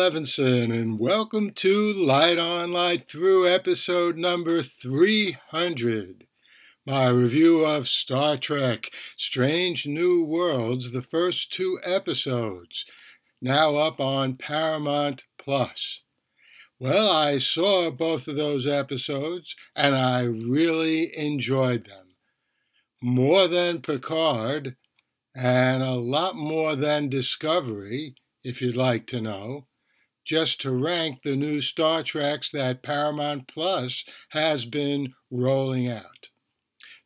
Levinson, and welcome to Light On Light Through episode number 300. My review of Star Trek Strange New Worlds, the first two episodes, now up on Paramount Plus. Well, I saw both of those episodes, and I really enjoyed them. More than Picard, and a lot more than Discovery if you'd like to know, just to rank the new Star Treks that Paramount Plus has been rolling out.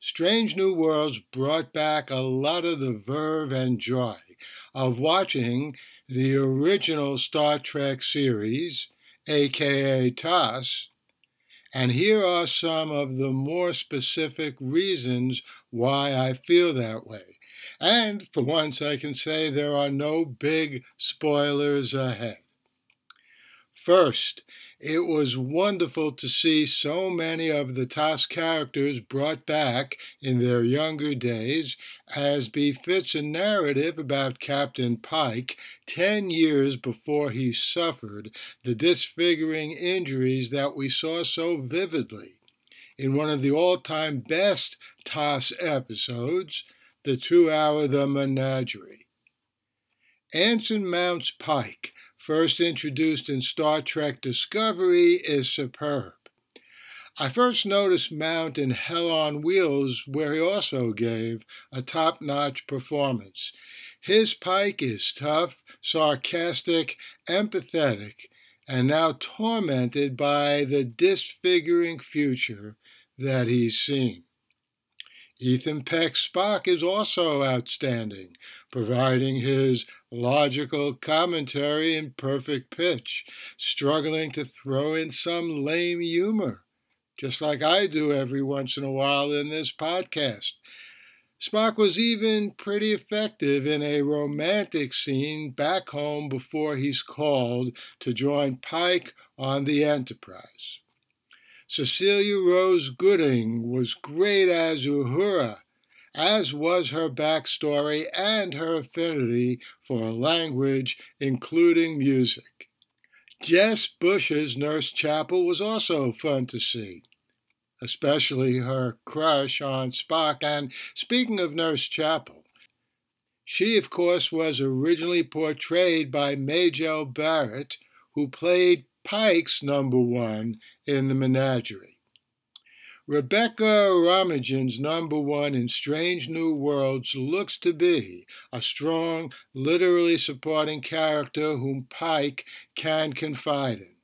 Strange New Worlds brought back a lot of the verve and joy of watching the original Star Trek series, aka TOS, and here are some of the more specific reasons why I feel that way. And for once, I can say there are no big spoilers ahead. First, it was wonderful to see so many of the TOS characters brought back in their younger days, as befits a narrative about Captain Pike ten years before he suffered the disfiguring injuries that we saw so vividly in one of the all time best TOS episodes, the two hour The Menagerie. Anson Mount's Pike, first introduced in Star Trek Discovery, is superb. I first noticed Mount in Hell on Wheels, where he also gave a top notch performance. His Pike is tough, sarcastic, empathetic, and now tormented by the disfiguring future that he's seen. Ethan Peck's Spock is also outstanding, providing his logical commentary in perfect pitch, struggling to throw in some lame humor, just like I do every once in a while in this podcast. Spock was even pretty effective in a romantic scene back home before he's called to join Pike on the Enterprise. Cecilia Rose Gooding was great as Uhura, as was her backstory and her affinity for language, including music. Jess Bush's Nurse Chapel was also fun to see, especially her crush on Spock. And speaking of Nurse Chapel, she, of course, was originally portrayed by Majel Barrett, who played Pike's number one in the menagerie. Rebecca Romijn number one in Strange New Worlds looks to be a strong, literally supporting character whom Pike can confide in.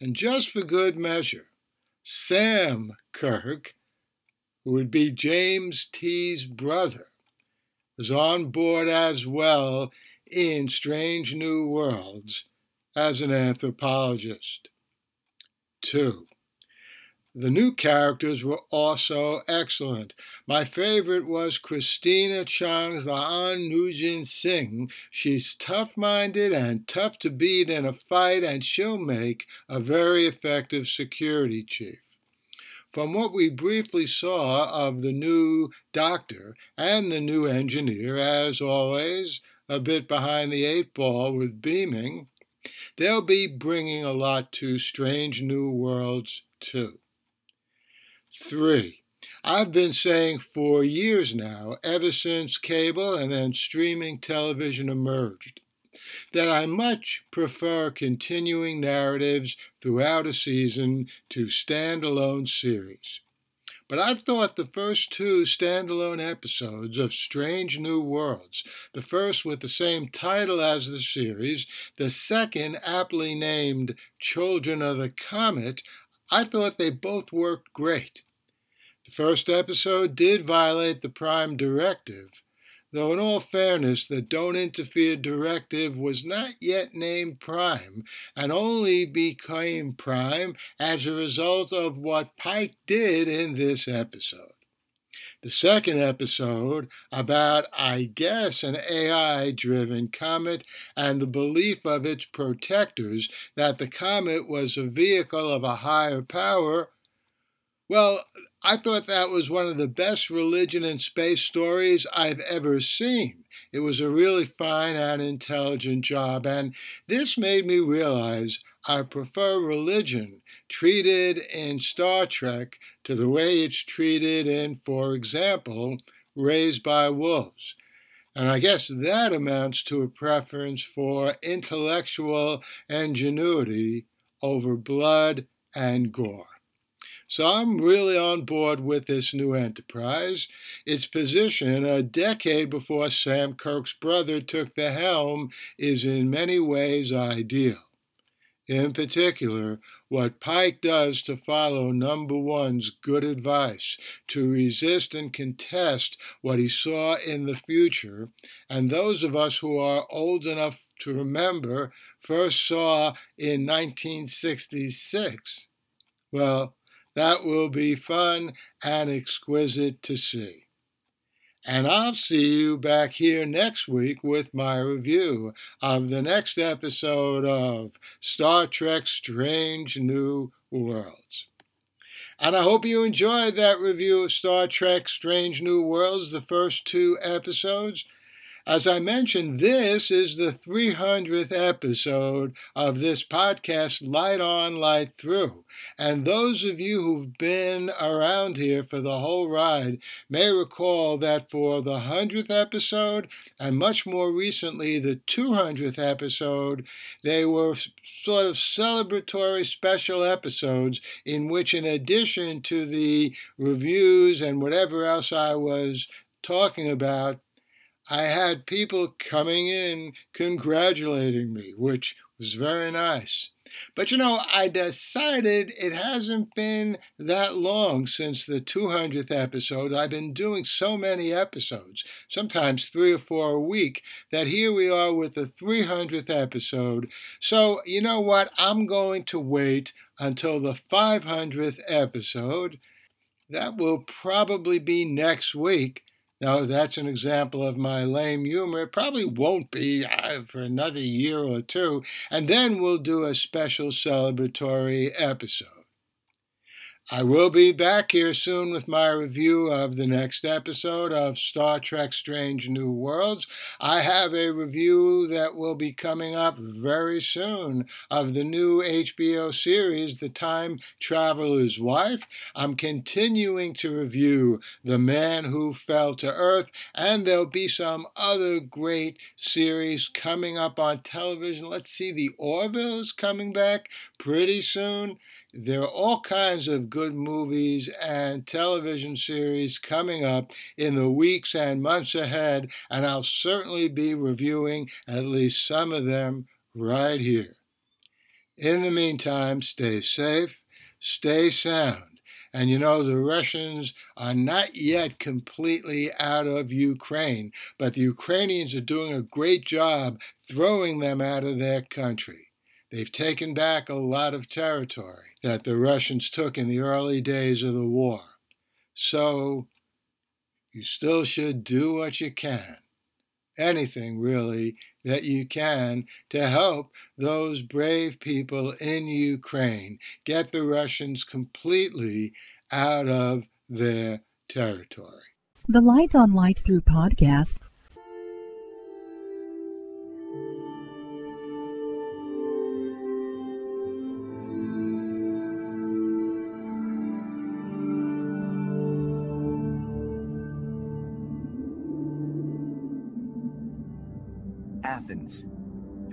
And just for good measure, Sam Kirk, who would be James T's brother, is on board as well in Strange New Worlds as an anthropologist. 2. The new characters were also excellent. My favorite was Christina Chang's Laan Noonien Singh. She's tough minded and tough to beat in a fight, and she'll make a very effective security chief. From what we briefly saw of the new doctor and the new engineer, as always, a bit behind the eight ball with beaming, They'll be bringing a lot to Strange New Worlds too. Three, I've been saying for years now, ever since cable and then streaming television emerged, that I much prefer continuing narratives throughout a season to standalone series. But I thought the first two standalone episodes of Strange New Worlds, the first with the same title as the series, the second aptly named Children of the Comet, I thought they both worked great. The first episode did violate the Prime Directive, though in all fairness, the Don't Interfere directive was not yet named Prime and only became Prime as a result of what Pike did in this episode. The second episode, about, I guess, an AI driven comet and the belief of its protectors that the comet was a vehicle of a higher power, Well, I thought that was one of the best religion and space stories I've ever seen. It was a really fine and intelligent job, and this made me realize I prefer religion treated in Star Trek to the way it's treated in, for example, Raised by Wolves. And I guess that amounts to a preference for intellectual ingenuity over blood and gore. So I'm really on board with this new enterprise. Its position, a decade before Sam Kirk's brother took the helm, is in many ways ideal. In particular, what Pike does to follow number one's good advice, to resist and contest what he saw in the future, and those of us who are old enough to remember first saw in 1966. Well, that will be fun and exquisite to see. And I'll see you back here next week with my review of the next episode of Star Trek Strange New Worlds. And I hope you enjoyed that review of Star Trek Strange New Worlds, the first two episodes. As I mentioned, this is the 300th episode of this podcast, Light On, Light Through. And those of you who've been around here for the whole ride may recall that for the 100th episode, and much more recently, the 200th episode, they were sort of celebratory special episodes in which, in addition to the reviews and whatever else I was talking about, I had people coming in congratulating me, which was very nice. But you know, I decided it hasn't been that long since the 200th episode. I've been doing so many episodes, sometimes three or four a week, that here we are with the 300th episode. So, you know what? I'm going to wait until the 500th episode. That will probably be next week. Now, that's an example of my lame humor. It probably won't be uh, for another year or two. And then we'll do a special celebratory episode. I will be back here soon with my review of the next episode of Star Trek Strange New Worlds. I have a review that will be coming up very soon of the new HBO series, The Time Traveler's Wife. I'm continuing to review The Man Who Fell to Earth, and there'll be some other great series coming up on television. Let's see, The Orville's coming back pretty soon. There are all kinds of good movies and television series coming up in the weeks and months ahead, and I'll certainly be reviewing at least some of them right here. In the meantime, stay safe, stay sound. And you know, the Russians are not yet completely out of Ukraine, but the Ukrainians are doing a great job throwing them out of their country. They've taken back a lot of territory that the Russians took in the early days of the war. So you still should do what you can. Anything really that you can to help those brave people in Ukraine get the Russians completely out of their territory. The Light on Light Through podcast